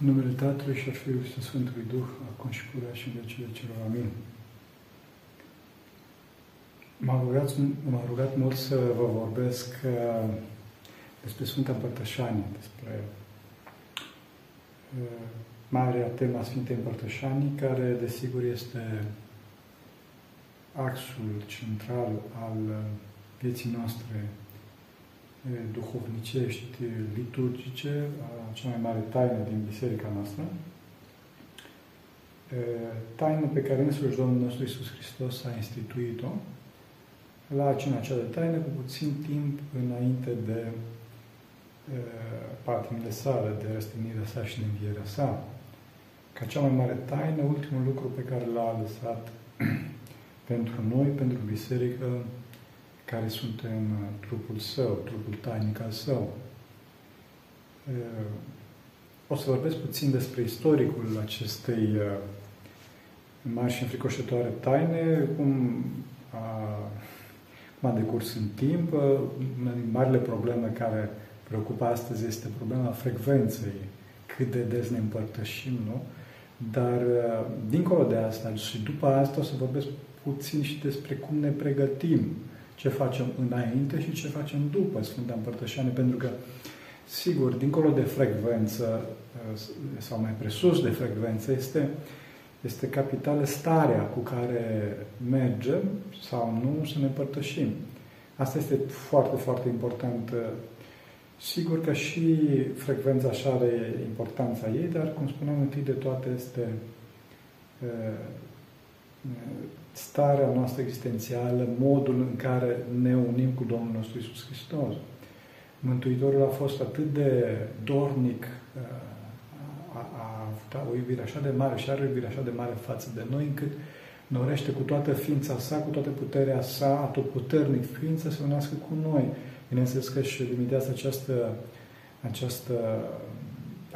În numele Tatălui și a Fiului și a Sfântului Duh, acum și purea și în vecii celor. Amin. M-a rugat, m-a rugat mult să vă vorbesc uh, despre Sfânta Împărtășanie, despre uh, marea tema Sfintei Împărtășanii, care, desigur, este axul central al uh, vieții noastre duhovnicești, liturgice, cea mai mare taină din biserica noastră, taină pe care însuși Domnul nostru Iisus Hristos a instituit-o, la cina cea de taină cu puțin timp înainte de patimile sale, de răstignirea sa și de învierea sa. Ca cea mai mare taină, ultimul lucru pe care l-a lăsat pentru noi, pentru biserică, care suntem uh, trupul său, trupul tainic al său. Uh, o să vorbesc puțin despre istoricul acestei uh, mari și înfricoșătoare taine, cum a, cum a decurs în timp. Una din marile probleme care preocupă astăzi este problema frecvenței, cât de des ne împărtășim, nu? Dar, dincolo de asta și după asta, o să vorbesc puțin și despre cum ne pregătim ce facem înainte și ce facem după Sfânta Împărtășanie, pentru că, sigur, dincolo de frecvență, uh, sau mai presus de frecvență, este, este capitală starea cu care mergem sau nu să ne împărtășim. Asta este foarte, foarte important. Sigur că și frecvența așa are importanța ei, dar, cum spuneam, întâi de toate este uh, starea noastră existențială, modul în care ne unim cu Domnul nostru Isus Hristos. Mântuitorul a fost atât de dornic, a, a avut o iubire așa de mare și are o iubire așa de mare față de noi, încât dorește cu toată ființa sa, cu toată puterea sa, atotputernic ființă să unească cu noi. Bineînțeles că și limitează această, această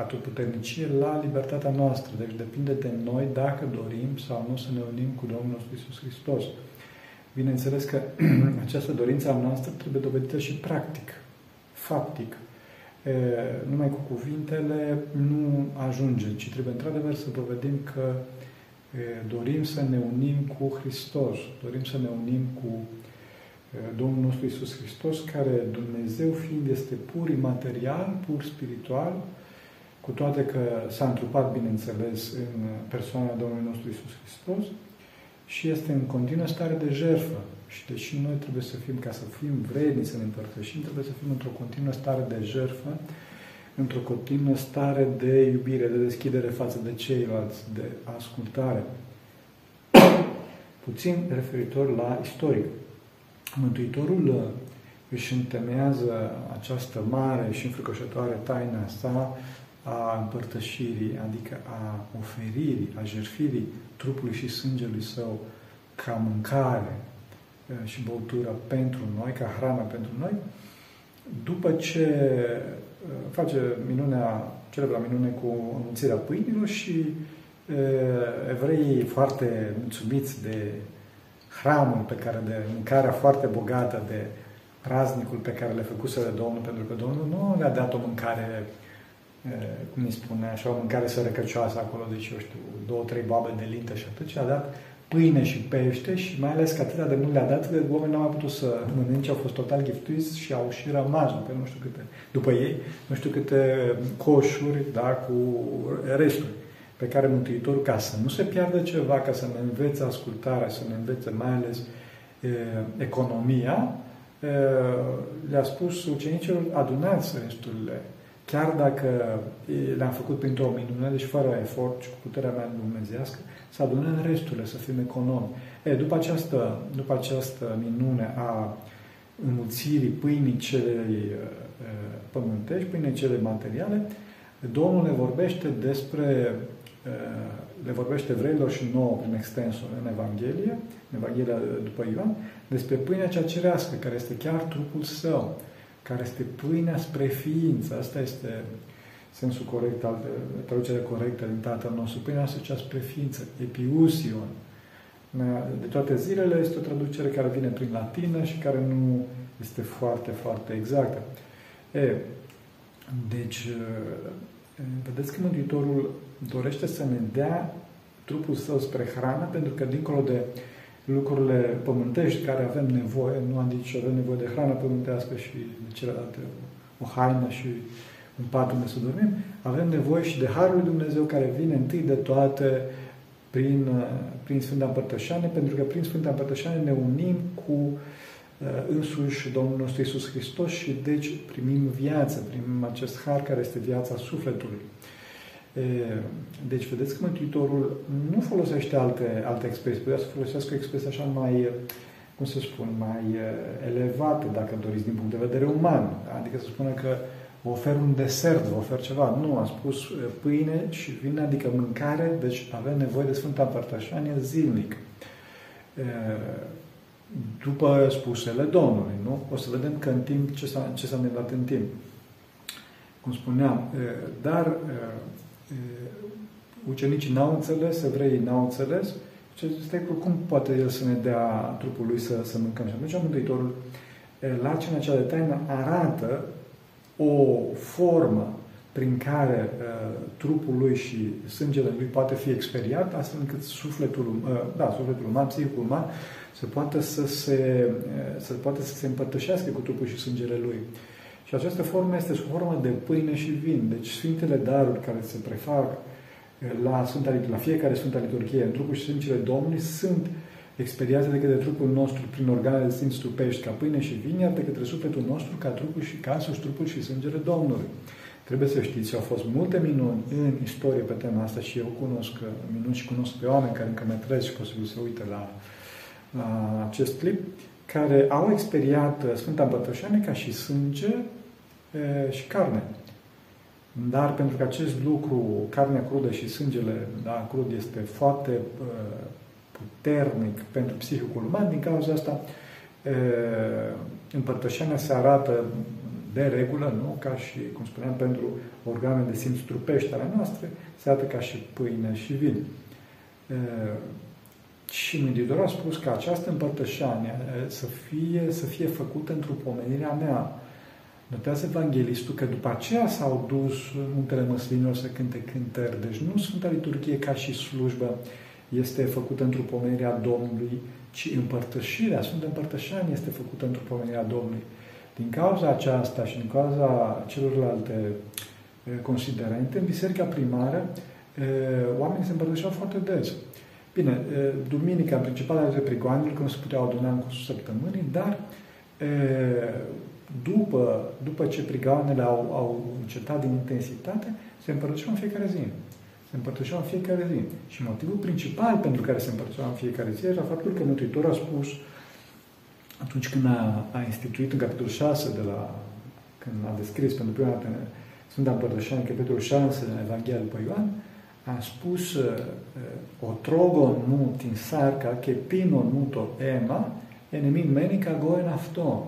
atotputernicie la libertatea noastră. Deci depinde de noi dacă dorim sau nu să ne unim cu Domnul nostru Isus Hristos. Bineînțeles că această dorință a noastră trebuie dovedită și practic, faptic. E, numai cu cuvintele nu ajunge, ci trebuie într-adevăr să dovedim că e, dorim să ne unim cu Hristos, dorim să ne unim cu e, Domnul nostru Isus Hristos, care Dumnezeu fiind este pur imaterial, pur spiritual, cu toate că s-a întrupat, bineînțeles, în persoana Domnului nostru Isus Hristos și este în continuă stare de jertfă. Și deși noi trebuie să fim, ca să fim vredni să ne împărtășim, trebuie să fim într-o continuă stare de jertfă, într-o continuă stare de iubire, de deschidere față de ceilalți, de ascultare. Puțin referitor la istoric. Mântuitorul uh, își întemeiază această mare și înfricoșătoare taina sa a împărtășirii, adică a oferirii, a jertfirii trupului și sângelui său ca mâncare și băutură pentru noi, ca hrană pentru noi, după ce face minunea, celebra minune cu înmulțirea pâinilor și evreii foarte mulțumiți de hramul pe care, de mâncarea foarte bogată, de praznicul pe care le făcuse de Domnul, pentru că Domnul nu le-a dat o mâncare cum îi spune, așa, o mâncare sărăcăcioasă acolo, deci, eu știu, două, trei babe de lintă și atât, și a dat pâine și pește și mai ales că atâta de mult le-a dat, că oamenii n-au mai putut să mănânce, au fost total giftuiți și au și rămas după nu știu câte, după ei, nu știu câte coșuri, da, cu resturi pe care Mântuitorul, ca să nu se piardă ceva, ca să ne învețe ascultarea, să ne învețe mai ales e, economia, e, le-a spus ucenicilor, adunați resturile chiar dacă le-am făcut printr-o minune, deci fără efort și cu puterea mea dumnezească, să adunăm resturile, să fim economi. E, după, această, după această minune a înmulțirii pâinii celei pământești, pâinii cele materiale, Domnul ne vorbește despre le vorbește evreilor și nouă prin extensul în Evanghelie, în Evanghelia după Ioan, despre pâinea cea cerească, care este chiar trupul său care este pâinea spre ființă. Asta este sensul corect, al, traducerea corectă din Tatăl nostru. Pâinea asta cea spre ființă, epiusion. De toate zilele este o traducere care vine prin latină și care nu este foarte, foarte exactă. E, deci, vedeți că Mântuitorul dorește să ne dea trupul său spre hrană, pentru că dincolo de lucrurile pământești care avem nevoie, nu am zis avem nevoie de hrană pământească și de celelalte, o haină și un pat unde să dormim, avem nevoie și de Harul lui Dumnezeu care vine întâi de toate prin, prin Sfânta Împărtășane, pentru că prin Sfânta Împărtășane ne unim cu uh, însuși Domnul nostru Isus Hristos și deci primim viață, primim acest har care este viața sufletului. Deci, vedeți că Mântuitorul nu folosește alte, alte expresii, putea să folosească o expresie așa mai, cum să spun, mai elevată, dacă doriți, din punct de vedere uman. Adică să spună că ofer un desert, vă ofer ceva. Nu, a spus pâine și vine, adică mâncare, deci avem nevoie de Sfânta Împărtășanie zilnic. După spusele Domnului, nu? O să vedem că în timp, ce s-a, ce s-a întâmplat în timp. Cum spuneam, dar ucenicii n-au înțeles, evreii n-au înțeles, ce este cum poate el să ne dea trupul lui să, să mâncăm? Și atunci Mântuitorul, la cina cea de taină, arată o formă prin care uh, trupul lui și sângele lui poate fi experiat, astfel încât sufletul, uh, da, sufletul uman, psihicul uman, să poată să se, uh, să poată să se împărtășească cu trupul și sângele lui. Și această formă este sub formă de pâine și vin. Deci Sfintele Daruri care se prefac la, Sfânta, la fiecare Sfânta Liturghie, în trupul și sângele Domnului, sunt experiate de către trupul nostru prin organele de sfinți trupești ca pâine și vin, iar de către sufletul nostru ca trupul și ca sus trupul și sângele Domnului. Trebuie să știți, au fost multe minuni în istorie pe tema asta și eu cunosc minuni și cunosc pe oameni care încă mai trăiesc și posibil să uite la, la acest clip, care au experiat Sfânta Împărtășanie ca și sânge e, și carne. Dar pentru că acest lucru, carnea crudă și sângele da, crud este foarte uh, puternic pentru psihicul uman, din cauza asta uh, împărtășania se arată de regulă, nu ca și, cum spuneam, pentru organe de simț trupești ale noastre, se arată ca și pâine și vin. Uh, și Mântuitorul a spus că această împărtășanie să fie, să fie făcută într-o pomenirea mea, Notează Evanghelistul că după aceea s-au dus muntele măslinilor să cânte cântări. Deci nu Sfânta Liturghie ca și slujbă este făcută într-o pomenire a Domnului, ci împărtășirea, Sfânta Împărtășanie este făcută într-o pomenire a Domnului. Din cauza aceasta și din cauza celorlalte considerente, în biserica primară, oamenii se împărtășeau foarte des. Bine, duminica, în principal, ale prigoanilor, că nu se puteau aduna în cursul săptămânii, dar după, după ce prigoanele au, au încetat din intensitate, se împărtășeau în fiecare zi. Se împărtășeau în fiecare zi. Și motivul principal pentru care se împărtășeau în fiecare zi era faptul că Mântuitorul a spus atunci când a, a instituit în capitolul 6 de la când a descris pentru prima dată Sfânta Împărtășanie, capitolul 6 din Evanghelia după Ioan, a spus uh, o trogon mut in sarca, che pinon muto ema, enemin menica goen afton.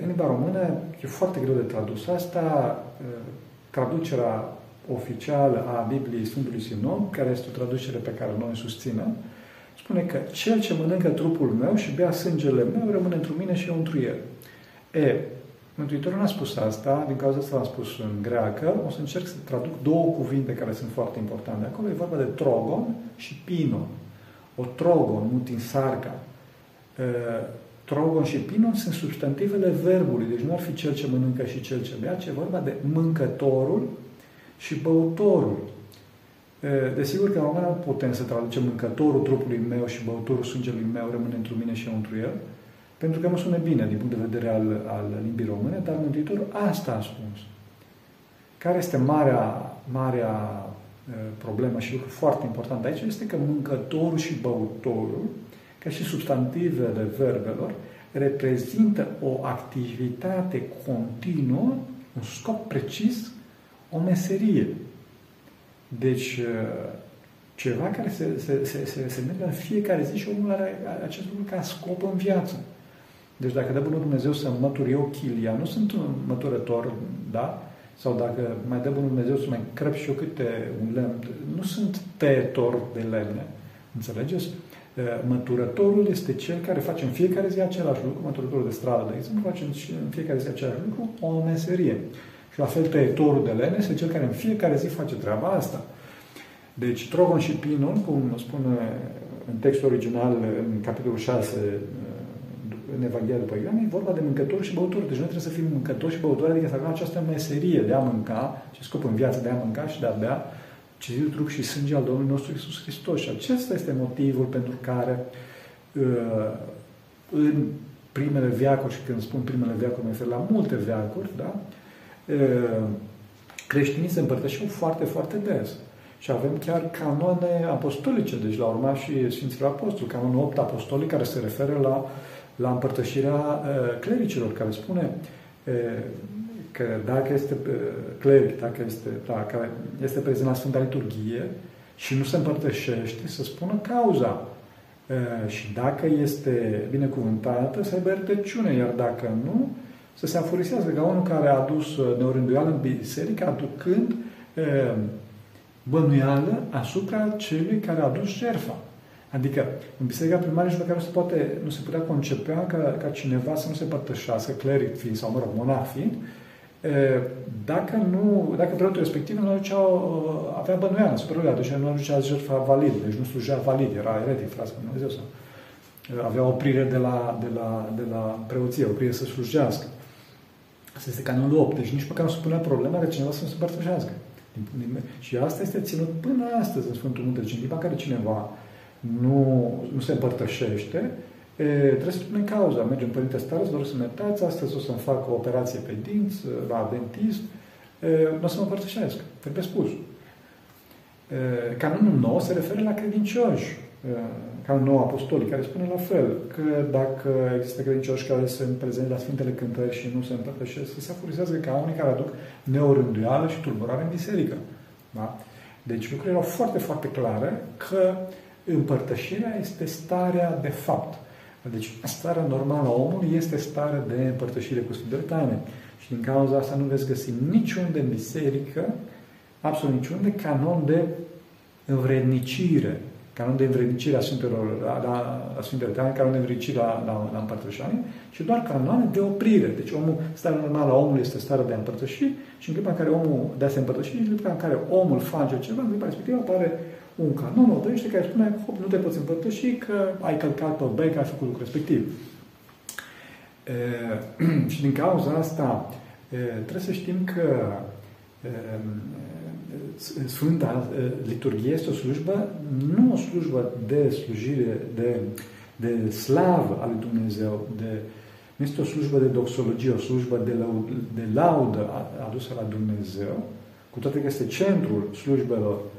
În limba română e foarte greu de tradus asta. Traducerea oficială a Bibliei Sfântului Sinon, care este o traducere pe care noi susținem, spune că cel ce mănâncă trupul meu și bea sângele meu rămâne într mine și eu într el. E, Mântuitorul n-a spus asta, din cauza asta l-am spus în greacă, o să încerc să traduc două cuvinte care sunt foarte importante. Acolo e vorba de trogon și pinon. O trogon, mutin sarca, Trogon și pinon sunt substantivele verbului, deci nu ar fi cel ce mănâncă și cel ce bea, ci e vorba de mâncătorul și băutorul. Desigur că în română nu putem să traducem mâncătorul trupului meu și băutorul sângelui meu rămâne într mine și eu într el, pentru că nu sună bine din punct de vedere al, al limbii române, dar Mântuitorul asta a spus. Care este marea, marea problemă și lucru foarte important aici este că mâncătorul și băutorul ca și substantivele verbelor, reprezintă o activitate continuă, un scop precis, o meserie. Deci, uh, ceva care se, se, se, se, se merge în fiecare zi și omul are acest lucru ca scop în viață. Deci dacă dă Bunul Dumnezeu să mătur eu chilia, nu sunt un măturător, da? Sau dacă mai dă Bunul Dumnezeu să mai crăp și eu câte un lemn, nu sunt tăietor de lemne. Înțelegeți? Eh, măturătorul este cel care face în fiecare zi același lucru, măturătorul de stradă, de exemplu, face în fiecare zi același lucru, o meserie. Și la fel tăietorul de lene este cel care în fiecare zi face treaba asta. Deci Trogon și Pinon, cum spune în textul original, în capitolul 6, în Evanghelia după Ioan, e vorba de mâncători și băutori. Deci noi trebuie să fim mâncători și băutori, adică să avem această meserie de a mânca, ce scop în viață de a mânca și de a bea, citit trup și sânge al Domnului nostru Isus Hristos. Și acesta este motivul pentru care uh, în primele veacuri, și când spun primele veacuri, mă refer la multe veacuri, da? Uh, creștinii se împărtășeau foarte, foarte des. Și avem chiar canone apostolice, deci la urma și Sfinților Apostoli, canonul 8 apostolic care se referă la, la împărtășirea uh, clericilor, care spune uh, că dacă este uh, cleric, dacă este, da, care este prezent la Sfânta Liturghie și nu se împărtășește, să spună cauza. Uh, și dacă este binecuvântată, să aibă iertăciune, iar dacă nu, să se afurisează ca unul care a adus uh, neorânduială în biserică, aducând bănuială asupra celui care a adus jertfa. Adică, în biserica primară nici măcar nu se, poate, nu se putea concepea ca, ca cineva să nu se părtășească, cleric fiind sau, mă rog, monah fiind, dacă nu, dacă preotul respectiv nu aducea, avea bănuială asupra lui, atunci nu aducea jertfa valid, deci nu slujea valid, era eretic, frate, Dumnezeu sau avea oprire de la, de la, de la preoție, oprire să slujească. Asta este canonul 8, deci nici măcar nu se punea problema că cineva să nu se părtășească. Și asta este ținut până astăzi în Sfântul Munte. Deci în clipa care cineva nu, nu se împărtășește, e, trebuie să spunem cauza. Mergem, Părinte Stare, să doresc să iertați, astăzi o să-mi fac o operație pe dinți, la dentist, e, nu o să mă împărtășesc. Trebuie spus. E, canonul nou se referă la credincioși ca un nou apostolic, care spune la fel, că dacă există credincioși care sunt prezenți la Sfintele Cântări și nu se împărtășesc, să se afurizează ca unii care aduc neorânduială și tulburare în biserică. Da? Deci lucrurile erau foarte, foarte clare că împărtășirea este starea de fapt. Deci starea normală a omului este starea de împărtășire cu Sfintele Taine. Și din cauza asta nu veți găsi niciunde în biserică, absolut niciunde, canon de învrednicire canon de învrednicire a Sfintelor, la, la, la Sfintele Taine, canon de învrednicire la, la, la împărtășanie, și doar canoane de oprire. Deci omul, starea normală a omului este starea de a împărtăși și în clipa în care omul de a se împărtăși, în clipa în care omul face ceva, în clipa respectivă apare un canon, o dorește care spune, hop, nu te poți împărtăși că ai călcat pe bec, ai făcut lucrul respectiv. E, și din cauza asta e, trebuie să știm că e, Sfânta Liturghie este o slujbă, nu o slujbă de slujire, de, de slavă a lui Dumnezeu, de, nu este o slujbă de doxologie, o slujbă de, laud, de laudă adusă la Dumnezeu, cu toate că este centrul slujbelor uh,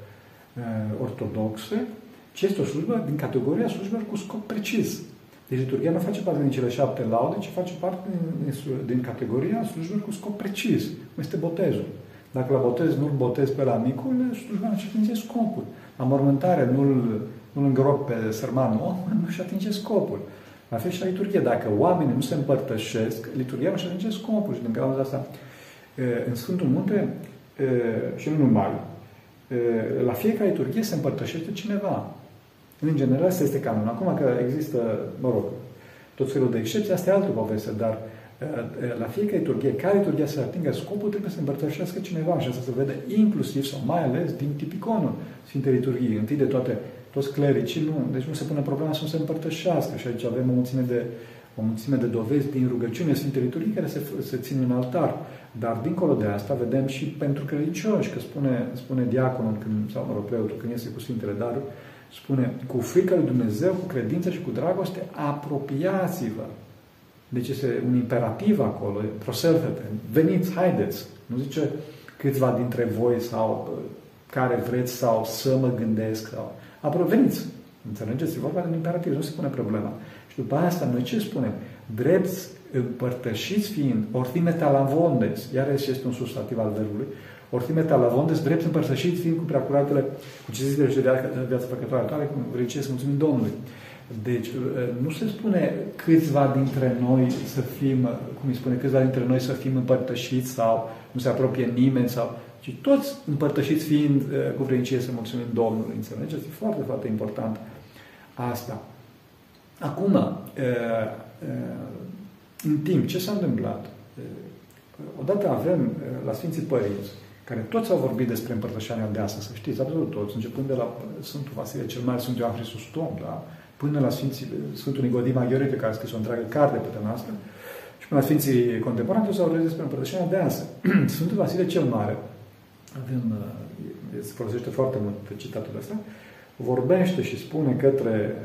ortodoxe, ci este o slujbă din categoria slujbelor cu scop precis. Deci liturgia nu face parte din cele șapte laude, ci face parte din, din categoria slujbelor cu scop precis, cum este botezul. Dacă la botez nu-l botez pe la micul, slujba nu-și atinge scopul. La mormântare nu-l, nu-l îngrop pe sărmanul om, nu-și atinge scopul. La fel și la liturghie. Dacă oamenii nu se împărtășesc, liturghia nu-și atinge scopul. Și din cauza asta, în Sfântul Munte, și nu numai, la fiecare liturghie se împărtășește cineva. În general, asta este canon. Acum că există, mă rog, tot felul de excepții, asta e altă poveste, dar la fiecare liturghie, care liturghie să atingă scopul, trebuie să împărtășească cineva și asta se vede inclusiv sau mai ales din tipiconul Sfintei Liturghii. Întâi de toate, toți clericii nu, deci nu se pune problema să nu se împărtășească și aici avem o mulțime de, o mulțime de dovezi din rugăciune Sfintei Liturghii care se, se țin în altar. Dar dincolo de asta vedem și pentru credincioși, că spune, spune diaconul când, sau mă rog, preotul când iese cu Sfintele Daruri, spune, cu frică lui Dumnezeu, cu credință și cu dragoste, apropiați-vă deci este un imperativ acolo, proselfete, veniți, haideți. Nu zice câțiva dintre voi sau uh, care vreți sau să mă gândesc. Sau... Apoi veniți. Înțelegeți? E vorba de un imperativ, nu se pune problema. Și după asta noi ce spunem? Drept împărtășiți fiind, ortime talavondes, iarăși este un substantiv al verbului, ortime talavondes, drept împărtășiți fiind cu preacuratele, cu ce zice de viața făcătoare tale, cum vrei să mulțumim Domnului. Deci nu se spune câțiva dintre noi să fim, cum îi spune, câțiva dintre noi să fim împărtășiți sau nu se apropie nimeni sau ci toți împărtășiți fiind cu vrednicie să mulțumim Domnului. Înțelegeți? E foarte, foarte important asta. Acum, în timp, ce s-a întâmplat? odată avem la Sfinții Părinți, care toți au vorbit despre împărtășania de astăzi, să știți, absolut toți, începând de la Sfântul Vasile cel Mare, Sfântul Ioan Tom, da? până la Sfinții, Sfântul Nicodim Maghiorite, care a scris o întreagă carte pe tema asta, și până la Sfinții Contemporani, toți au vorbit despre împărtășania de astăzi. Sfântul Vasile cel Mare, avem, se folosește foarte mult citatul ăsta, vorbește și spune către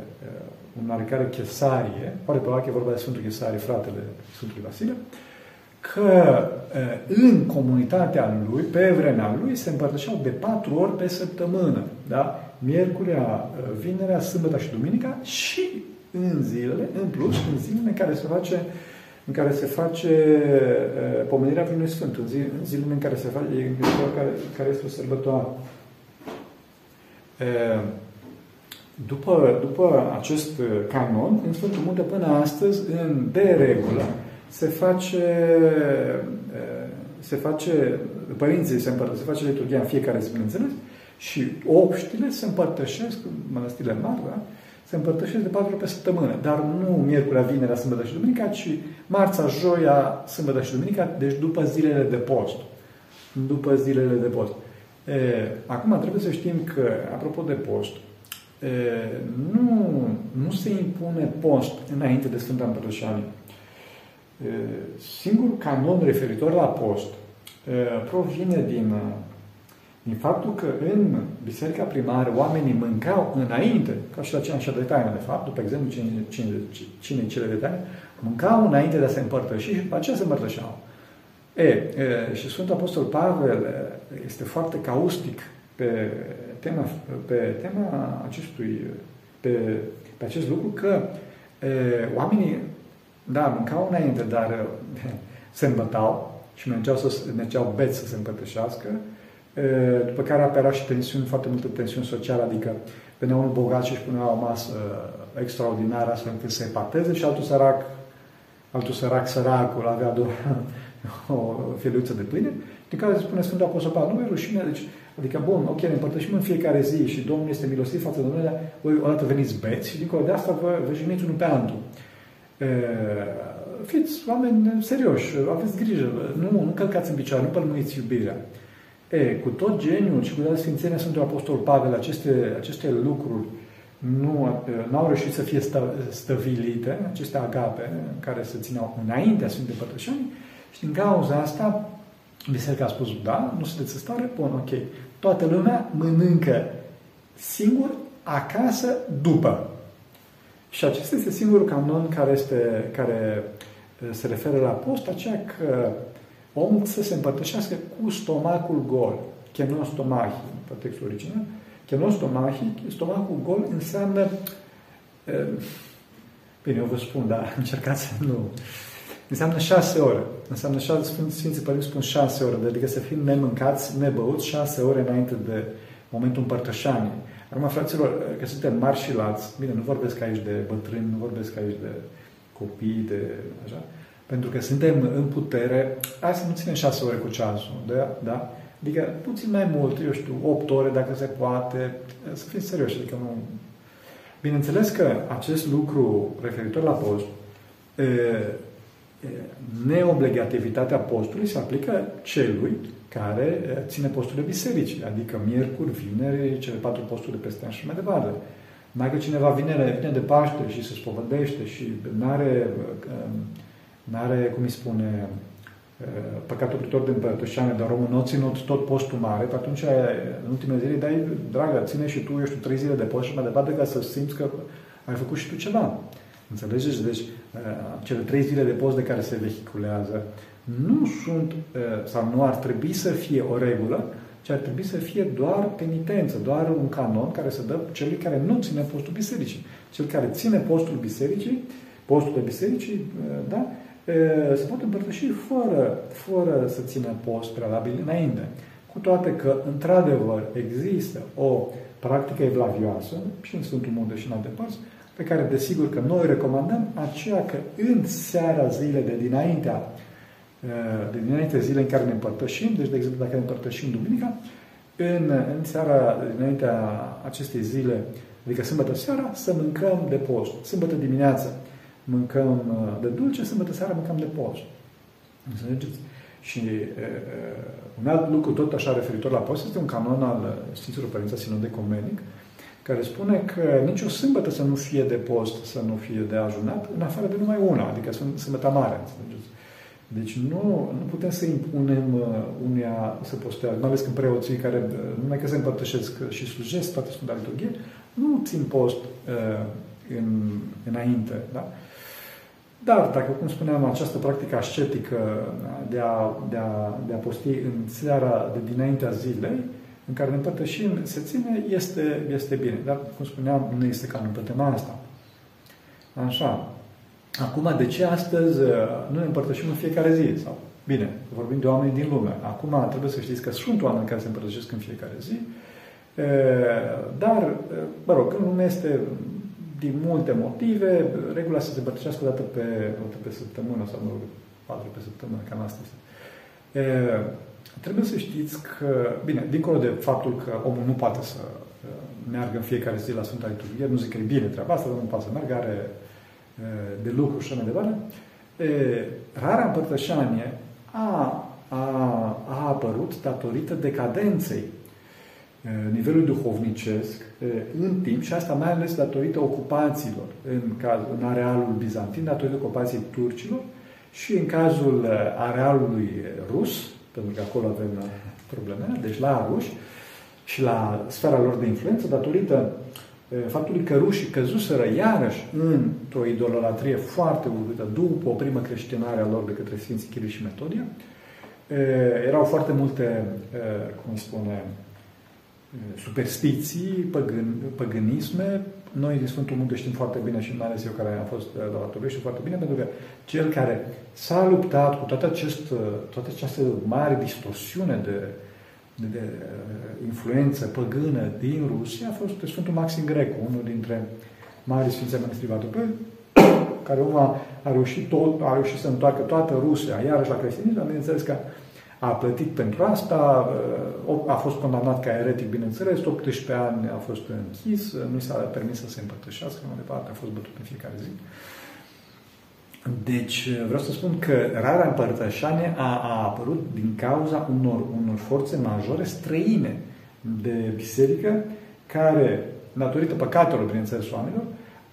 un oarecare Chesarie, pare probabil că e vorba de Sfântul Chesarie, fratele Sfântului Vasile, că în comunitatea lui, pe vremea lui, se împărtășeau de patru ori pe săptămână. Da? Miercurea, vinerea, sâmbătă și duminica și în zilele, în plus, în zilele în care se face în care se face uh, pomenirea Vinului Sfânt, în, zi, în zilele în care se face, în care, care este o sărbătoare. Uh, după, după acest canon, în Sfântul Munte până astăzi, în de regulă, se face, se face părinții se împărtă, se face liturgia în fiecare zi, bineînțeles, și obștile se împărtășesc, mănăstirile mari, da? se împărtășesc de patru ori pe săptămână, dar nu miercurea, vinerea, sâmbătă și duminica, ci marța, joia, sâmbătă și duminica, deci după zilele de post. După zilele de post. E, acum trebuie să știm că, apropo de post, e, nu, nu se impune post înainte de Sfânta Împărtășanie singurul canon referitor la post provine din, din faptul că în biserica primară oamenii mâncau înainte, ca și la cine de taină, de fapt, după exemplu, cine, cine, cine cele de taină, mâncau înainte de a se împărtăși și după aceea se împărtășeau. E, e, și Sfântul Apostol Pavel este foarte caustic pe tema, pe tema acestui, pe, pe acest lucru că e, oamenii da, mâncau înainte, dar eh, se îmbătau și mergeau, să, mergeau beți să se împărtășească, eh, după care apăreau și tensiuni, foarte multe tensiuni sociale, adică venea unul bogat și își punea o masă extraordinară astfel încât să epateze și altul sărac, altul sărac, săracul, avea doar o feliuță de pâine, din care se spune Sfântul Apostol Pavel, nu e rușine, deci, adică, bun, ok, ne împărtășim în fiecare zi și Domnul este milostiv față de noi, voi odată veniți beți și dincolo de asta vă, vă jigniți unul pe altul fiți oameni serioși, aveți grijă, nu, nu călcați în picioare, nu pălmuiți iubirea. E, cu tot geniul și cu toată sfințenia Sfântului Apostol Pavel, aceste, aceste lucruri nu au reușit să fie stă, stăvilite, aceste agape care se țineau înaintea Sfântului Părtășanii și din cauza asta Biserica a spus, da, nu sunteți în stare? Bun, ok. Toată lumea mănâncă singur, acasă, după. Și acesta este singurul canon care, este, care se referă la post, aceea că omul să se împărtășească cu stomacul gol. Chenostomahi, pe textul original. Chenostomahi, stomacul gol înseamnă Bine, eu vă spun, dar încercați să nu. Înseamnă șase ore. Înseamnă șase, Sfinții Părinți spun șase ore, adică să fim nemâncați, nebăuți șase ore înainte de momentul împărtășanii. Acum, fraților, că suntem mari și lați, bine, nu vorbesc aici de bătrâni, nu vorbesc aici de copii, de așa, pentru că suntem în putere, hai să nu ținem șase ore cu ceasul, da? da? Adică puțin mai mult, eu știu, opt ore dacă se poate, să fim serioși, adică nu... Bineînțeles că acest lucru referitor la post, neobligativitatea postului se aplică celui care ține posturile bisericii, adică miercuri, vineri, cele patru posturi de peste an și mai departe. Dacă cineva vine, vine de Paște și se spovedește și nu are, are cum îi spune, păcatul pritor de împărătășeană, dar omul nu a ținut tot postul mare, pe atunci, în ultimele zile, dai, dragă, ține și tu, eu știu, trei zile de post și mai departe ca să simți că ai făcut și tu ceva. Înțelegeți? Deci, cele trei zile de post de care se vehiculează nu sunt, sau nu ar trebui să fie o regulă, ci ar trebui să fie doar penitență, doar un canon care să dă celui care nu ține postul bisericii. Cel care ține postul bisericii, postul de bisericii, da, se poate împărtăși fără, fără să țină post prealabil înainte. Cu toate că, într-adevăr, există o practică evlavioasă și în Sfântul Munte și în alte părți, pe care, desigur, că noi recomandăm aceea că în seara zile de dinaintea de dinainte zile în care ne împărtășim, deci, de exemplu, dacă ne împărtășim duminica, în, în seara dinaintea acestei zile, adică sâmbătă seara, să mâncăm de post. Sâmbătă dimineață mâncăm de dulce, sâmbătă seara mâncăm de post. Înțelegeți? Și uh, un alt lucru, tot așa referitor la post, este un canon al Sfinților Părința Sinod Ecumenic, care spune că nicio sâmbătă să nu fie de post, să nu fie de ajunat, în afară de numai una, adică sâmbătă mare, înțelegeți? Deci nu, nu putem să impunem uh, unia să postează, mai ales când preoții care, uh, numai că se împărtășesc și slujesc toată Sfânta Liturghie, nu țin post uh, în, înainte. Da? Dar, dacă, cum spuneam, această practică ascetică de a, de a, de a posti în seara de dinaintea zilei, în care ne împărtășim, se ține, este, este bine. Dar, cum spuneam, nu este ca în tema asta. Așa. Acum, de ce astăzi uh, nu ne împărtășim în fiecare zi? Sau, bine, vorbim de oameni din lume. Acum trebuie să știți că sunt oameni care se împărtășesc în fiecare zi, uh, dar, uh, mă rog, în lume este din multe motive, regula să se împărtășească o dată pe, o dată pe săptămână sau, mă rog, patru pe săptămână, cam asta este. Trebuie să știți că, bine, dincolo de faptul că omul nu poate să meargă în fiecare zi la Sfânta Liturghie, nu zic că e bine treaba asta, dar nu poate să meargă, are de lucru și așa mai departe, rara împărtășanie a, a, a apărut datorită decadenței nivelului duhovnicesc în timp și asta mai ales datorită ocupațiilor în, caz, în arealul bizantin, datorită ocupației turcilor și în cazul arealului rus, pentru că acolo avem probleme, deci la ruși și la sfera lor de influență, datorită faptului că rușii căzuseră iarăși într-o idolatrie foarte urâtă după o primă creștinare a lor de către Sfinții Chiri și Metodia. Erau foarte multe, cum spune, superstiții, păgân, păgânisme. Noi din Sfântul Munte știm foarte bine și mai ales eu care am fost la Vatovie știu foarte bine, pentru că cel care s-a luptat cu toată, acest, toată această mare distorsiune de, de, de uh, influență păgână din Rusia a fost Sfântul Maxim Grecu, unul dintre mari sfinții mănăstirii Vatopeni, care omul a, a, reușit tot, a reușit să întoarcă toată Rusia, iarăși la creștinism, dar bineînțeles că a plătit pentru asta, uh, a fost condamnat ca eretic, bineînțeles, 18 ani a fost închis, nu i s-a permis să se împărtășească, mai departe a fost bătut în fiecare zi. Deci vreau să spun că rara împărtășanie a, a apărut din cauza unor, unor forțe majore străine de biserică care, datorită păcatelor, bineînțeles, oamenilor,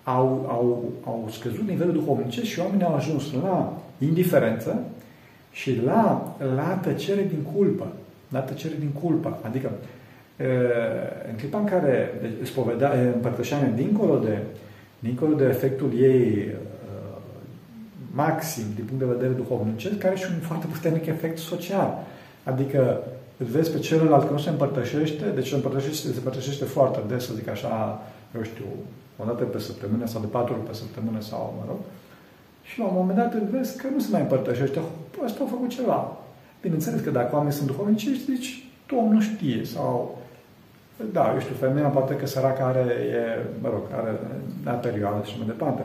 au, au, au scăzut nivelul duhovnicesc și oamenii au ajuns la indiferență și la, la tăcere din culpă. La tăcere din culpă. Adică, în clipa în care deci, spovedea, împărtășania dincolo de, dincolo de efectul ei maxim din punct de vedere duhovnicesc, care are și un foarte puternic efect social. Adică îl vezi pe celălalt că nu se împărtășește, deci se împărtășește, se împărtășește foarte des, să zic așa, eu știu, o dată pe săptămână sau de patru ori pe săptămână sau, mă rog, și la un moment dat îl vezi că nu se mai împărtășește. Ăsta a făcut ceva. Bineînțeles că dacă oamenii sunt duhovnicești, zici, tu om nu știe sau da, eu știu, femeia poate că săracă are, e, mă rog, are, are perioadă și mai departe.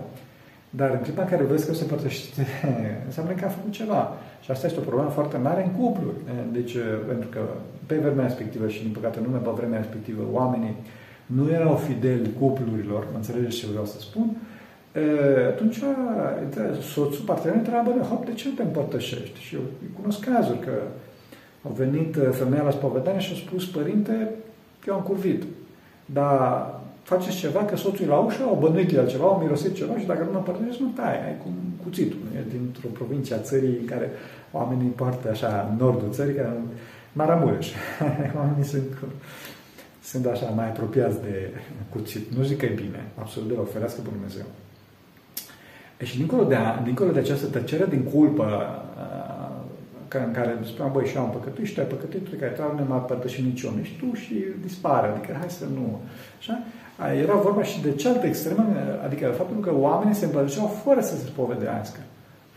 Dar în clipa în care vezi că se împărtășește, înseamnă că a făcut ceva. Și asta este o problemă foarte mare în cupluri. Deci, pentru că pe vremea respectivă și, din păcate, nu pe vremea respectivă, oamenii nu erau fideli cuplurilor, mă înțelegeți ce vreau să spun, atunci soțul, partenerul întreabă, hop, de ce nu te împărtășești? Și eu cunosc cazuri că au venit femeia la spovedanie și a spus, părinte, eu am curvit. Dar faceți ceva, că soțul e la ușă, au bănuit el ceva, au mirosit ceva și dacă nu mă împărtășesc, nu tai, ai cu cuțitul. E dintr-o provincie a țării în care oamenii poartă așa, în nordul țării, care Maramureș. oamenii sunt, sunt așa mai apropiați de cuțit. Nu zic că e bine, absolut de oferească pe Dumnezeu. E și dincolo de, a, dincolo de această tăcere din culpă, în care spuneam, băi, și eu am păcătuit și tu ai păcătuit, tu care tu nu mai părtăși nici eu, nici tu și dispare. Adică hai să nu... Așa? Era vorba și de cealaltă extremă, adică faptul că oamenii se împărtășeau fără să se spovedească.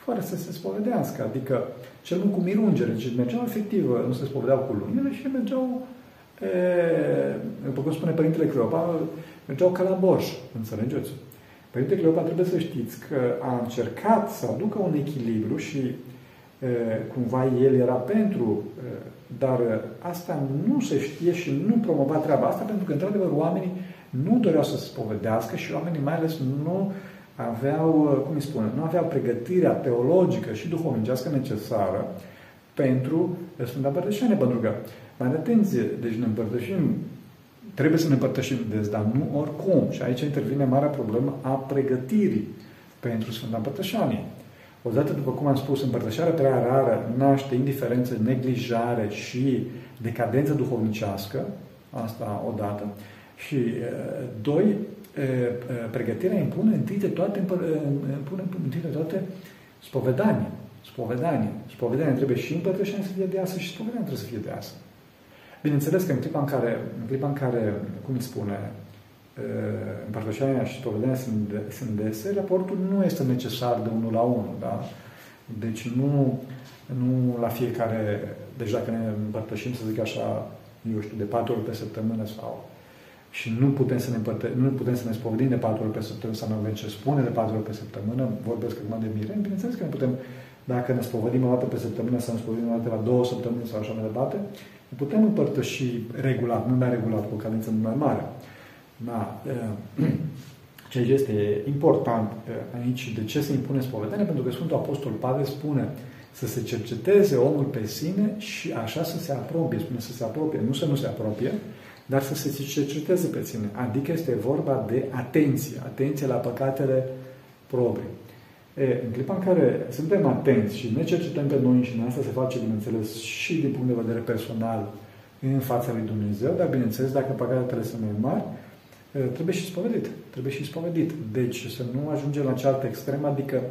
Fără să se spovedească. Adică cel mult cu mirungere. Deci mergeau efectiv, nu se spovedeau cu lumile și mergeau, e, după cum spune Părintele Cleopa, mergeau ca la borș. Înțelegeți? Părintele Cleopa trebuie să știți că a încercat să aducă un echilibru și e, cumva el era pentru, e, dar asta nu se știe și nu promova treaba asta pentru că, într-adevăr, oamenii nu doreau să se spovedească și oamenii mai ales nu aveau, cum îi spune, nu aveau pregătirea teologică și duhovnicească necesară pentru Sfânta Împărtășanie, pentru că, mai atenție, deci ne împărtășim, trebuie să ne împărtășim des, dar nu oricum. Și aici intervine marea problemă a pregătirii pentru Sfânta Împărtășanie. Odată, după cum am spus, împărtășarea prea rară naște indiferență, neglijare și decadență duhovnicească, asta odată, și doi, pregătirea impune întâi de toate, impune întâi de toate spovedanie. Spovedanie. Spovedanie trebuie și împărtășania să fie deasă și spovedania trebuie să fie deasă. Bineînțeles că în clipa în care, în clipa în care cum îți spune, împărtășania și spovedania sunt, sunt dese, raportul nu este necesar de unul la unul. Da? Deci nu, nu la fiecare, deci dacă ne împărtășim, să zic așa, eu știu, de patru ori pe săptămână sau și nu putem să ne, împărtă, nu putem să ne spovedim de patru ori pe săptămână sau nu avem ce spune de patru ori pe săptămână, vorbesc acum de mire, bineînțeles că ne putem, dacă ne spovedim o dată pe săptămână sau ne spovedim o dată la două săptămâni sau așa mai departe, ne putem împărtăși regulat, nu mai regulat, cu o cadență mai mare. Da. Ceea ce este important aici, de ce se impune spovedanie? Pentru că Sfântul Apostol Pavel spune să se cerceteze omul pe sine și așa să se apropie, spune să se apropie, nu să nu se apropie, dar să se cerceteze pe sine. Adică este vorba de atenție, atenție la păcatele proprii. E, în clipa în care suntem atenți și ne cercetăm pe noi și asta se face, bineînțeles, și din punct de vedere personal în fața lui Dumnezeu, dar, bineînțeles, dacă păcatele sunt mai mari, trebuie și spovedit. Trebuie și spovedit. Deci să nu ajungem la cealaltă extremă, adică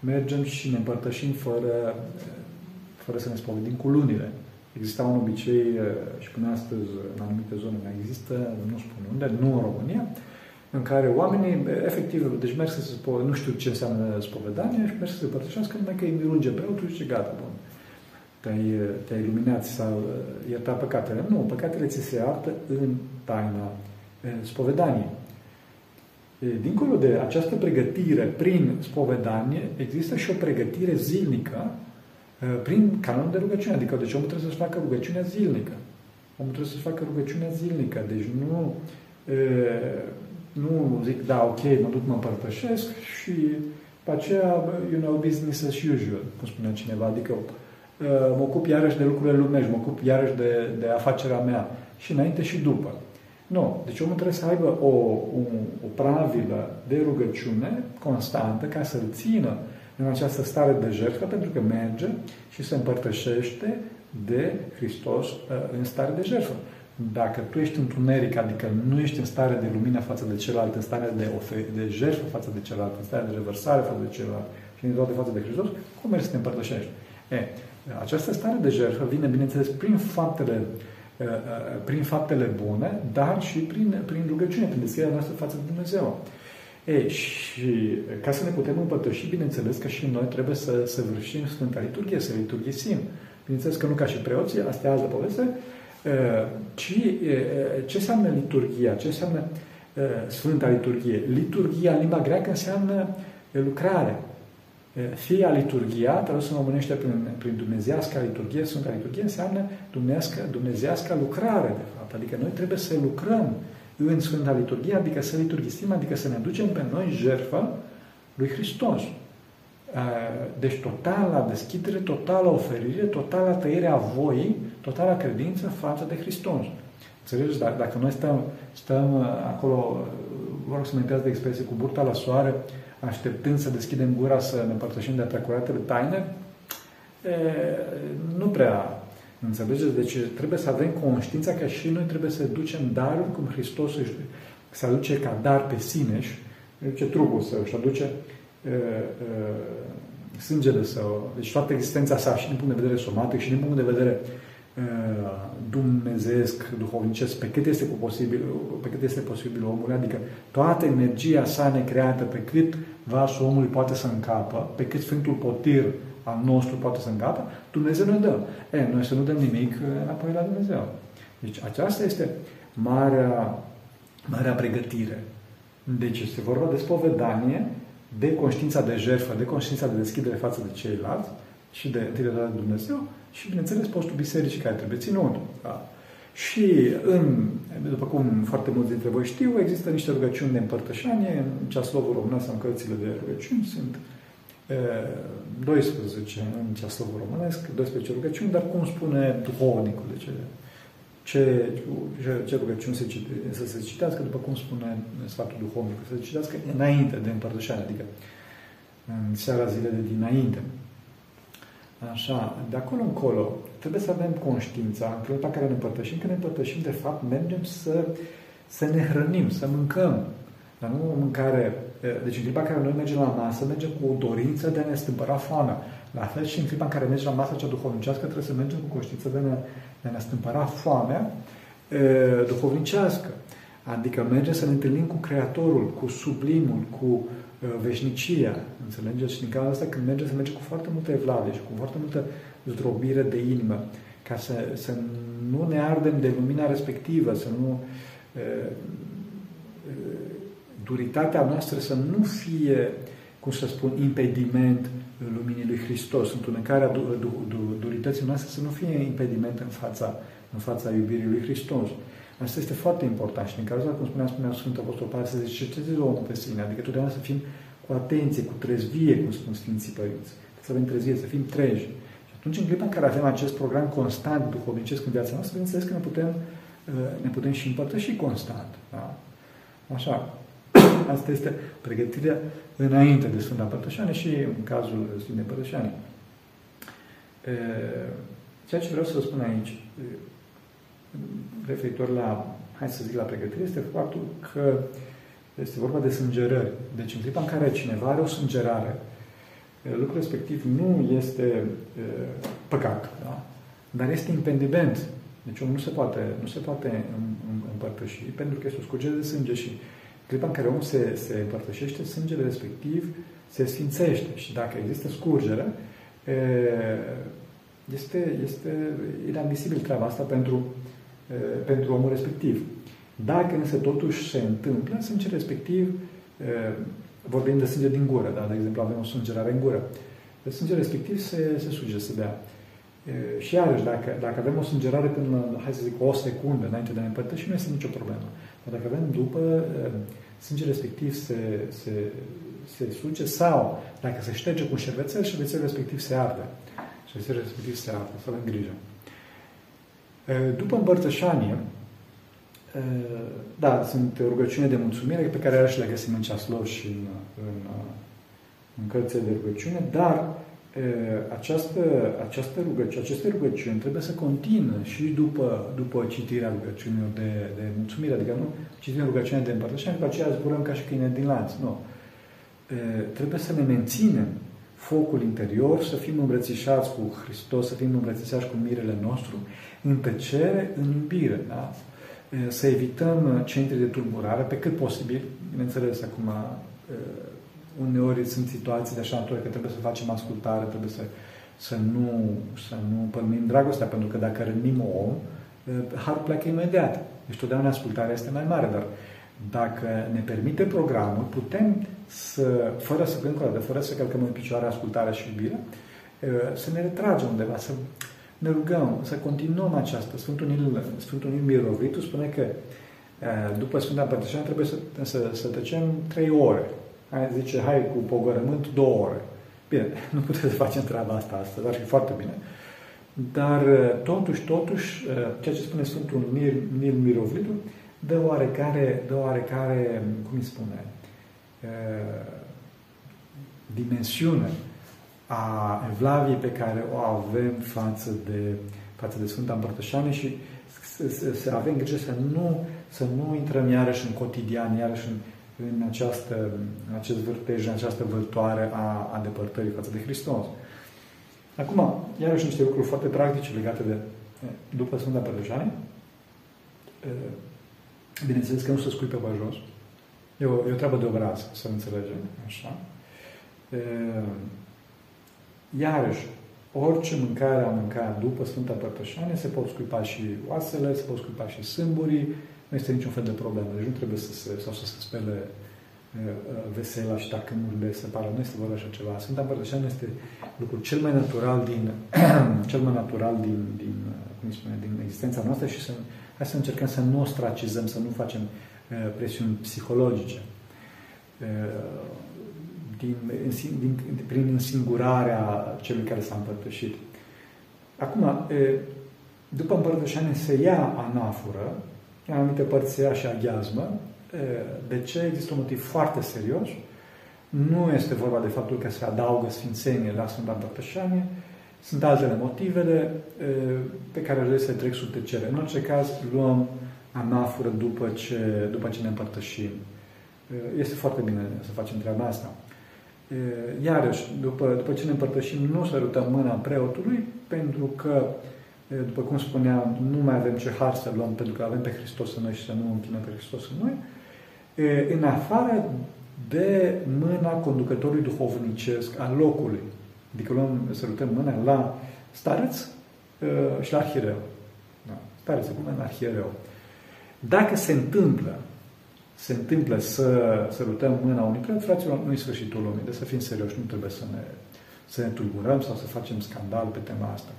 mergem și ne împărtășim fără, fără să ne spovedim cu lunile. Exista un obicei și până astăzi în anumite zone mai există, nu spun unde, nu în România, în care oamenii, efectiv, deci merg să se spove, nu știu ce înseamnă spovedanie și merg să se părtășească, numai că îi mirunge preotul și zice, gata, bun. Te-ai, te iluminat sau iertat păcatele. Nu, păcatele ți se iartă în taina spovedanie. Dincolo de această pregătire prin spovedanie, există și o pregătire zilnică prin canon de rugăciune. Adică, deci omul trebuie să-și facă rugăciunea zilnică. Omul trebuie să-și facă rugăciunea zilnică. Deci nu, nu zic, da, ok, mă duc, mă împărtășesc și pe aceea, you know, business as usual, cum spunea cineva. Adică mă ocup iarăși de lucrurile lumești, mă ocup iarăși de, de afacerea mea. Și înainte și după. Nu. Deci omul trebuie să aibă o, o, o pravilă de rugăciune constantă ca să-l țină în această stare de jertfă, pentru că merge și se împărtășește de Hristos uh, în stare de jertfă. Dacă tu ești întuneric, adică nu ești în stare de lumină față de celălalt, în stare de, ofer- de jertfă față de celălalt, în stare de revărsare față de celălalt și în toate față de Hristos, cum mergi să te împărtășești? E, această stare de jertfă vine, bineînțeles, prin faptele uh, uh, prin faptele bune, dar și prin, prin rugăciune, prin deschiderea noastră față de Dumnezeu. E, și ca să ne putem împărtăși, bineînțeles că și noi trebuie să, să vârșim Sfânta Liturghie, să liturghisim. Bineînțeles că nu ca și preoții, asta e altă poveste, ci ce înseamnă liturghia, ce înseamnă Sfânta Liturghie. Liturghia în limba greacă înseamnă lucrare. Fia liturghia, tradus în românește prin, prin dumnezească liturghie, Sfânta Liturghie, înseamnă dumnezească, dumnezească lucrare, de fapt. Adică noi trebuie să lucrăm în Sfânta Liturghie, adică să liturghisim, adică să ne aducem pe noi jertfă lui Hristos. Deci totală deschidere, totală oferire, totală tăiere a voii, totală credință față de Hristos. Înțelegeți? Dacă noi stăm, stăm acolo, vă rog să mă de expresie, cu burta la soare, așteptând să deschidem gura să ne împărtășim de precuratele taine, e, nu prea Înțelegeți? Deci trebuie să avem conștiința că și noi trebuie să ducem daruri cum Hristos își, să aduce ca dar pe sine și duce trupul să își aduce uh, uh, sângele său, deci toată existența sa și din punct de vedere somatic și din punct de vedere uh, dumnezeesc, duhovnicesc, pe cât este posibil, pe cât este posibil omului, adică toată energia sa necreată, pe cât vasul omului poate să încapă, pe cât Sfântul Potir al nostru poate să îngapă, Dumnezeu ne dă. E, noi să nu dăm nimic înapoi la Dumnezeu. Deci aceasta este marea, marea pregătire. Deci este vorba de spovedanie, de conștiința de jertfă, de conștiința de deschidere față de ceilalți și de întâi de Dumnezeu și, bineînțeles, postul bisericii care trebuie ținut. Da? Și, în, după cum foarte mulți dintre voi știu, există niște rugăciuni de împărtășanie, în ceaslovul românesc, în cărțile de rugăciuni, sunt 12 în ceaslovul românesc, 12 rugăciuni, dar cum spune duhovnicul, de ce, ce, ce rugăciuni se cite, să se citească, după cum spune sfatul duhovnic, să se citească înainte de împărtășare, adică în seara zilele dinainte. Așa, de acolo încolo, trebuie să avem conștiința, în clipa care ne împărtășim, că ne împărtășim, de fapt, mergem să, să ne hrănim, să mâncăm. Dar nu o mâncare... Deci în clipa în care noi mergem la masă, mergem cu o dorință de a ne stâmpăra foamea. La fel și în clipa în care mergem la masă cea duhovnicească, trebuie să mergem cu conștiință de a ne, de a ne stâmpăra foamea duhovnicească. Adică mergem să ne întâlnim cu Creatorul, cu sublimul, cu veșnicia. Înțelegeți? Și din cauza asta, când mergem, să mergem cu foarte multă evlavie și cu foarte multă zdrobire de inimă, ca să, să nu ne ardem de lumina respectivă, să nu duritatea noastră să nu fie, cum să spun, impediment luminii lui Hristos, întunecarea durității noastre să nu fie impediment în fața, în fața iubirii lui Hristos. Asta este foarte important și din cauza, cum spunea, spunea Sfântul Apostol Pavel, să zice, cerceteze omul pe sine, adică totdeauna să fim cu atenție, cu trezvie, cum spun Sfinții Părinți. Să avem trezvie, să fim treji. Și atunci, în clipa în care avem acest program constant duhovnicesc în viața noastră, bineînțeles că ne putem, ne putem și împărtăși constant. Da? Așa. Asta este pregătirea înainte de Sfânta Părtășanie și în cazul Sfântei Părtășanie. Ceea ce vreau să vă spun aici, referitor la, hai să zic, la pregătire, este faptul că este vorba de sângerări. Deci în clipa în care cineva are o sângerare, lucrul respectiv nu este păcat, da? dar este impendiment. Deci omul nu se poate, nu se poate împărtăși pentru că este o scurgere de sânge și clipa în care omul se, se împărtășește, sângele respectiv se sfințește și dacă există scurgere, este, este inadmisibil treaba asta pentru, pentru omul respectiv. Dacă însă totuși se întâmplă, sângele respectiv, vorbim de sânge din gură, da? de exemplu avem o sângerare în gură, de sângele respectiv se, se suge să bea. Și iarăși, dacă, dacă avem o sângerare până, hai să zic, o secundă înainte de a ne împărtăși, nu este nicio problemă. Dar dacă avem după, sângele respectiv se, se, se suge sau dacă se șterge cu un șervețel, șervețelul respectiv se arde. Șervețelul respectiv se arde. Să avem grijă. După împărtășanie, da, sunt rugăciune de mulțumire pe care și le găsim în ceaslov și în, în, în cărțile de rugăciune, dar această, această rugăciune, aceste rugăciuni trebuie să continue și după, după citirea rugăciunilor de, de mulțumire, adică nu citim rugăciunea de împărtășanie, după aceea zburăm ca și câine din lanț. Nu. Trebuie să ne menținem focul interior, să fim îmbrățișați cu Hristos, să fim îmbrățișați cu mirele nostru, în tăcere, în iubire. Da? Să evităm centri de tulburare pe cât posibil. Bineînțeles, acum uneori sunt situații de așa natură că trebuie să facem ascultare, trebuie să, să, nu, să nu pălmim dragostea, pentru că dacă rănim om, har pleacă imediat. Deci totdeauna ascultarea este mai mare, dar dacă ne permite programul, putem să, fără să, încă o fără să călcăm în picioare ascultarea și iubirea, să ne retragem undeva, să ne rugăm, să continuăm aceasta. Sfântul Nil, Sfântul Nil Mirovitu spune că după Sfânta Împărtășanie trebuie să, să, să tăcem trei ore. Hai, zice, hai cu pogărământ două ore. Bine, nu putem să facem treaba asta astăzi, ar fi foarte bine. Dar totuși, totuși, ceea ce spune Sfântul Nil, Nil Mirovitu, dă oarecare, dă oarecare, cum îi spune, dimensiune a evlaviei pe care o avem față de, față de Sfânta Împărtășanie și să, să, să avem grijă să nu, să nu intrăm iarăși în cotidian, iarăși în, în, această, în acest vârtej, în această vâltoare a, a depărtării față de Hristos. Acum, iarăși niște lucruri foarte practice legate de după Sfânta Părtășanie. Bineînțeles că nu se scui pe jos. E o, e o treabă de obraz, să înțelegem. Așa. Iarăși, orice mâncare am mâncat după Sfânta Părtășanie, se pot scuipa și oasele, se pot scuipa și sâmburii, nu este niciun fel de problemă. Deci nu trebuie să se, sau să se spele vesela și tacâmurile separate. Nu este vorba așa ceva. Sfânta Împărtășanie este lucrul cel mai natural din, cel mai natural din, din, cum spune, din existența noastră și să, hai să încercăm să nu ostracizăm, să nu facem presiuni psihologice. din, din, prin însingurarea celui care s-a împărtășit. Acum, după împărtășanie se ia anafură, în anumite părți se ia și aghiazmă. De ce? Există un motiv foarte serios. Nu este vorba de faptul că se adaugă sfințenie la Sfânta Împărtășanie, sunt altele motivele pe care le să trec sub tăcere. În orice caz, luăm anafură după ce, după ce ne împărtășim. Este foarte bine să facem treaba asta. Iarăși, după, după ce ne împărtășim, nu sărutăm mâna preotului, pentru că, după cum spuneam, nu mai avem ce har să luăm, pentru că avem pe Hristos în noi și să nu închinăm pe Hristos în noi, în afară de mâna conducătorului duhovnicesc al locului. Adică luăm, sărutăm mâna la stareț și la arhiereu. Da. Stareț acum în arhiereu. Dacă se întâmplă se întâmplă să sărutăm mâna unui preot, fraților, nu-i sfârșitul lumii. De să fim serioși, nu trebuie să ne, să ne tulburăm sau să facem scandal pe tema asta.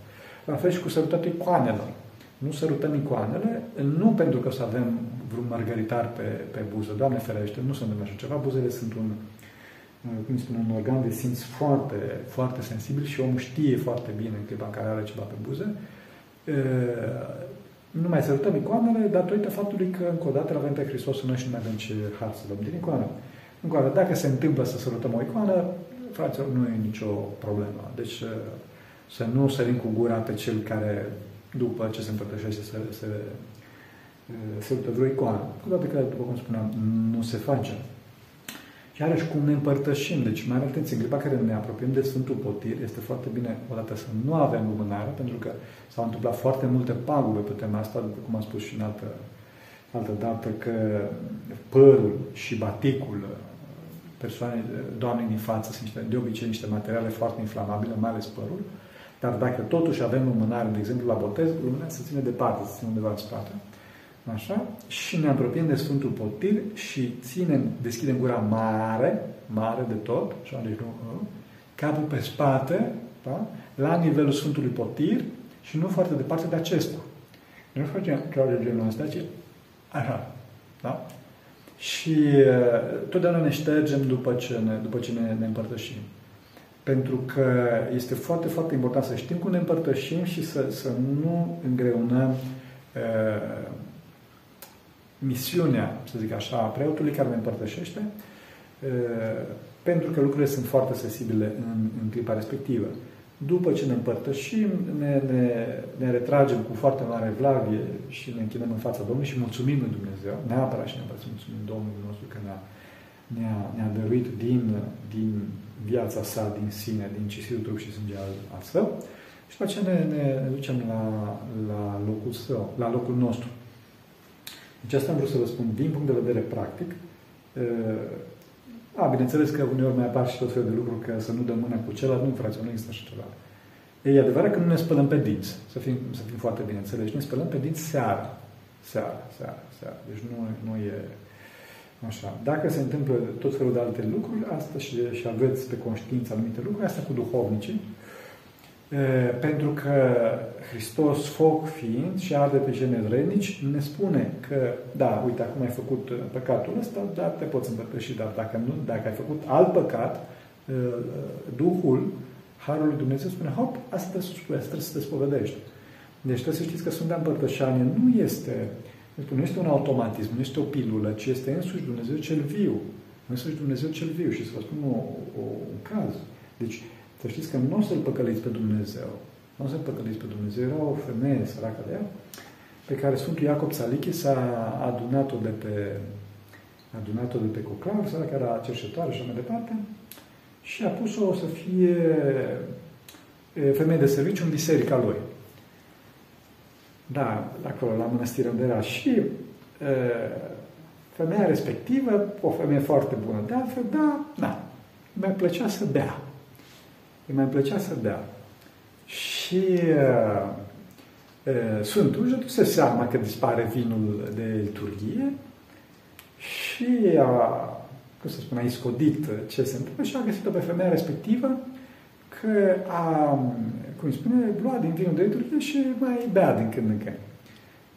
La fel și cu sărutatul icoanelor. Nu sărutăm icoanele, nu pentru că să avem vreun margaritar pe, pe buză. Doamne ferește, nu se întâmplă așa ceva. Buzele sunt un, cum spun, un organ de simț foarte, foarte sensibil și omul știe foarte bine în clipa în care are ceva pe buze nu mai sărutăm icoanele datorită faptului că, încă o dată, îl avem pe Hristos în noi și nu mai avem ce har să luăm din icoană. Încă o dată, dacă se întâmplă să sărutăm o icoană, fraților, nu e nicio problemă. Deci să nu sărim cu gura pe cel care, după ce se împărtășește, să se, se sărută vreo icoană. Cu toate că, după cum spuneam, nu se face. Și iarăși cum ne împărtășim. Deci, mai atenție, în clipa care ne apropiem de Sfântul Potir, este foarte bine, odată, să nu avem lumânare, pentru că s-au întâmplat foarte multe pagube pe tema asta, după cum am spus și în altă, altă dată, că părul și baticul persoanei, doamnei din față sunt niște, de obicei niște materiale foarte inflamabile, mai ales părul, dar dacă totuși avem lumânare, de exemplu la botez, lumina se ține departe, se ține undeva în spate. Așa? Și ne apropiem de Sfântul Potir și ținem, deschidem gura mare, mare de tot, așa, deci nu, uh, capul pe spate, da? la nivelul Sfântului Potir și nu foarte departe de acesta. Nu facem chiar de genul ăsta, ci așa. Da? Și uh, totdeauna ne ștergem după ce ne, după ce ne, ne împărtășim. Pentru că este foarte, foarte important să știm cum ne împărtășim și să, să nu îngreunăm uh, misiunea, să zic așa, a preotului care ne împărtășește, pentru că lucrurile sunt foarte sensibile în, în clipa respectivă. După ce ne împărtășim, ne, ne, ne retragem cu foarte mare vlavie și ne închinăm în fața Domnului și mulțumim lui Dumnezeu, neapărat și neapărat să mulțumim Domnului nostru că ne-a, ne-a, ne-a dăruit din, din viața sa, din sine, din cisitul trup și sânge al, al său. Și după aceea ne, ne, ne ducem la, la locul său, la locul nostru. Deci asta am vrut să vă spun din punct de vedere practic. A, bineînțeles că uneori mai apar și tot felul de lucruri, că să nu dăm mâna cu celălalt, nu, frate, nu există așa ceva. E adevărat că nu ne spălăm pe dinți, să fim, să fim foarte bine înțelegi. Ne spălăm pe dinți seara. Seara, seara, seara. Deci nu, nu e așa. Dacă se întâmplă tot felul de alte lucruri, asta și, și aveți pe conștiință anumite lucruri, asta cu duhovnicii, pentru că Hristos, foc fiind și arde pe cei nevrednici, ne spune că, da, uite, acum ai făcut păcatul ăsta, dar te poți împărtăși, dar dacă, nu, dacă ai făcut alt păcat, Duhul Harul lui Dumnezeu spune, hop, asta trebuie, asta trebuie să te spovedești. Deci trebuie să știți că Sfânta Împărtășanie nu este, nu este un automatism, nu este o pilulă, ci este însuși Dumnezeu cel viu. Însuși Dumnezeu cel viu. Și să vă spun o, o, un caz. Deci, să știți că nu o să-L păcăliți pe Dumnezeu. Nu o să-L păcăliți pe Dumnezeu. Era o femeie săracă de ea, pe care Sfântul Iacob Salichi s-a adunat-o de pe adunat-o de pe Coclar, săracă era cercetoare și așa mai departe, și a pus-o să fie femeie de serviciu în biserica lui. Da, acolo, la mănăstire unde era. Și e, femeia respectivă, o femeie foarte bună, de altfel, da, da, mi-a plăcea să bea îi mai plăcea să bea. Și uh, uh, Sfântul își aduse seama că dispare vinul de liturghie și a, cum să spun, a iscodit ce se întâmplă și a găsit-o pe femeia respectivă că a, cum spune, lua din vinul de liturghie și mai bea din când în când.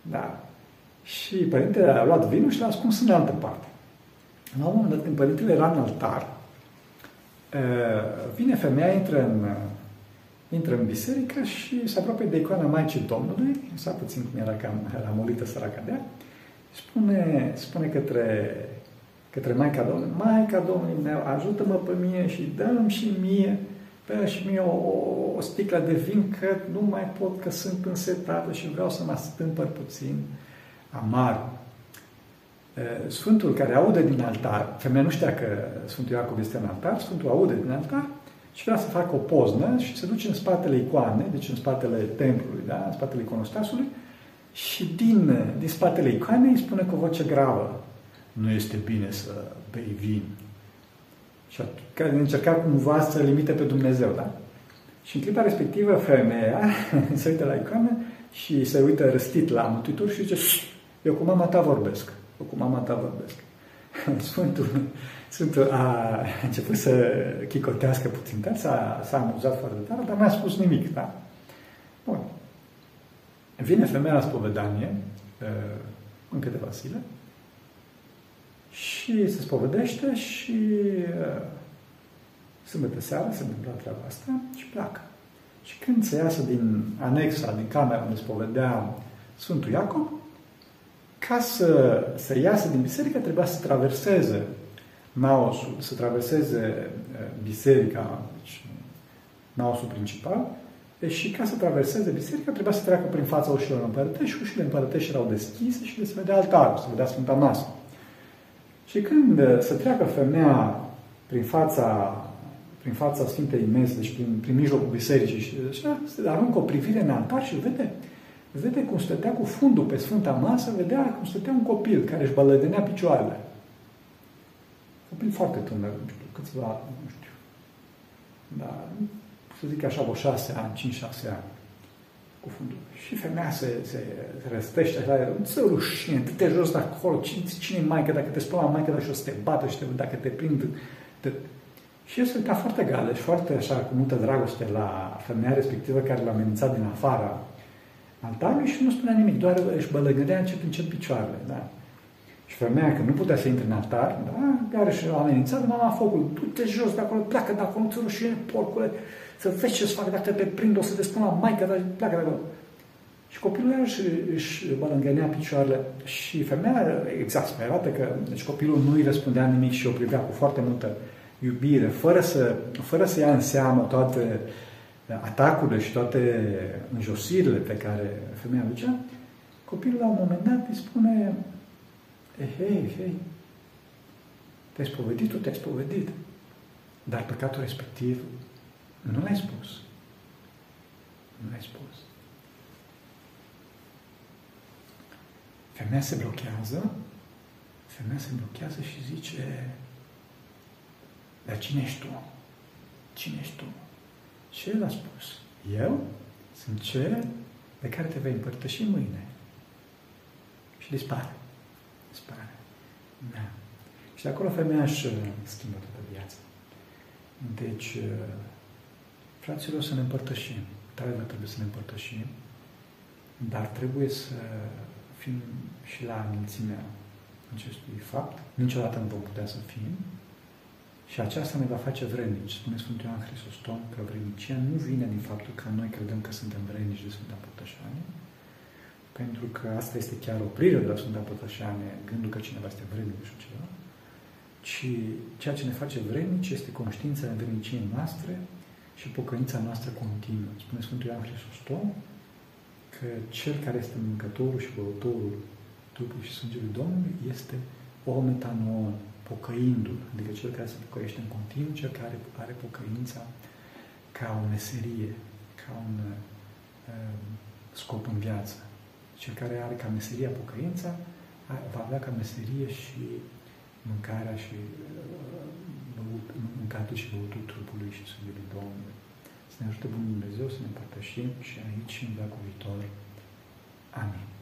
Da. Și părintele a luat vinul și l-a ascuns în altă parte. La un moment dat, când părintele era în altar, vine femeia, intră în, intră în biserică și se apropie de icoana Maicii Domnului, sa puțin cum era, cam, era molită săraca de spune, spune către, către Maica Domnului, Maica Domnului meu, ajută-mă pe mine și dă-mi și mie, dă și mie o, o sticlă de vin, că nu mai pot, că sunt însetată și vreau să mă stâmpăr puțin amar. Sfântul care aude din altar, femeia nu știa că Sfântul Iacob este în altar, Sfântul aude din altar și vrea să facă o poznă și se duce în spatele icoane, deci în spatele templului, da? în spatele iconostasului, și din, din spatele icoanei îi spune cu o voce gravă, nu este bine să bei vin. Și care încerca cumva să limite pe Dumnezeu, da? Și în clipa respectivă, femeia se uită la icoană și se uită răstit la Mântuitor și zice, eu cu mama ta vorbesc. Eu cu mama ta vorbesc. Sfântul, Sfântul a început să chicotească puțin, dar s-a, s-a amuzat foarte tare, dar n-a spus nimic, da? Bun. Vine femeia la spovedanie uh, în câteva zile și se spovedește și uh, sâmbătă seara se întâmplă treaba asta și pleacă. Și când se iasă din anexa, din camera unde spovedea Sfântul Iacob, ca să, să iasă din biserică, trebuia să traverseze naosul, să traverseze biserica, deci naosul principal, și ca să traverseze biserica, trebuia să treacă prin fața ușilor împărătești și ușile împărătești erau deschise și se vedea altarul, se vedea Sfânta Masă. Și când se treacă femeia prin fața, prin fața Sfintei Mese, deci prin, prin mijlocul bisericii, și așa, se aruncă o privire în altar și vede vede cum stătea cu fundul pe Sfânta Masă, vedea cum stătea un copil care își bălădenea picioarele. Copil foarte tânăr, nu știu, câțiva, nu știu, dar să zic așa, vreo șase ani, cinci, șase ani cu fundul. Și femeia se, se răstește așa, nu se rușine, te, te jos de acolo, cine, cine e maică, dacă te spune la maică, dacă o să te bată și te, dacă te prind, te... Și el se uita foarte gale și foarte așa, cu multă dragoste la femeia respectivă care l-a amenințat din afara altarului și nu spunea nimic, doar își bălăgădea încet încet picioarele. Da? Și femeia, că nu putea să intre în altar, da? care și a amenințat, mama focul, du-te jos de acolo, pleacă de acolo, ți rușine, porcule, să vezi ce să fac dacă te prind, o să te spun la maică, dar pleacă de acolo. Și copilul își, își bălângănea picioarele și femeia exasperată că deci copilul nu îi răspundea nimic și o privea cu foarte multă iubire, fără să, fără să ia în seamă toate atacurile și toate înjosirile pe care femeia ducea, copilul la un moment dat îi spune eh, hei, hei, te-ai spovedit, tu te-ai spovedit, dar păcatul respectiv nu l-ai spus. Nu l-ai spus. Femeia se blochează, femeia se blochează și zice, dar cine ești tu? Cine ești tu? Ce el a spus? Eu sunt cel pe care te vei împărtăși mâine. Și dispare. Dispare. Da. Și de acolo femeia își uh, schimbă toată viața. Deci, uh, fraților, să ne împărtășim. Tare trebuie să ne împărtășim, dar trebuie să fim și la înălțimea acestui fapt. Niciodată nu vom putea să fim, și aceasta ne va face vrednici. Spune Sfântul Ioan Hristostom că vrednicia nu vine din faptul că noi credem că suntem vrednici de Sfânta Părtășanie, pentru că asta este chiar oprire de la Sfânta Părtășanie, gândul că cineva este vrednic și ceva, ci ceea ce ne face vrednici este conștiința vredniciei noastre și pocăința noastră continuă. Spune Sfântul Ioan Hristostom că cel care este mâncătorul și băutorul trupului și sângelui Domnului este o metanon, pocăindu-l, adică cel care se pocăiește în continuu, cel care are pocăința ca o meserie, ca un uh, scop în viață. Cel care are ca meseria pocăința, va avea ca meserie și mâncarea și uh, băut, mâncatul și băutul trupului și Sfântului Domnului. Să ne ajute Bunul Dumnezeu să ne împărtășim și aici și în veacul viitor. Amin.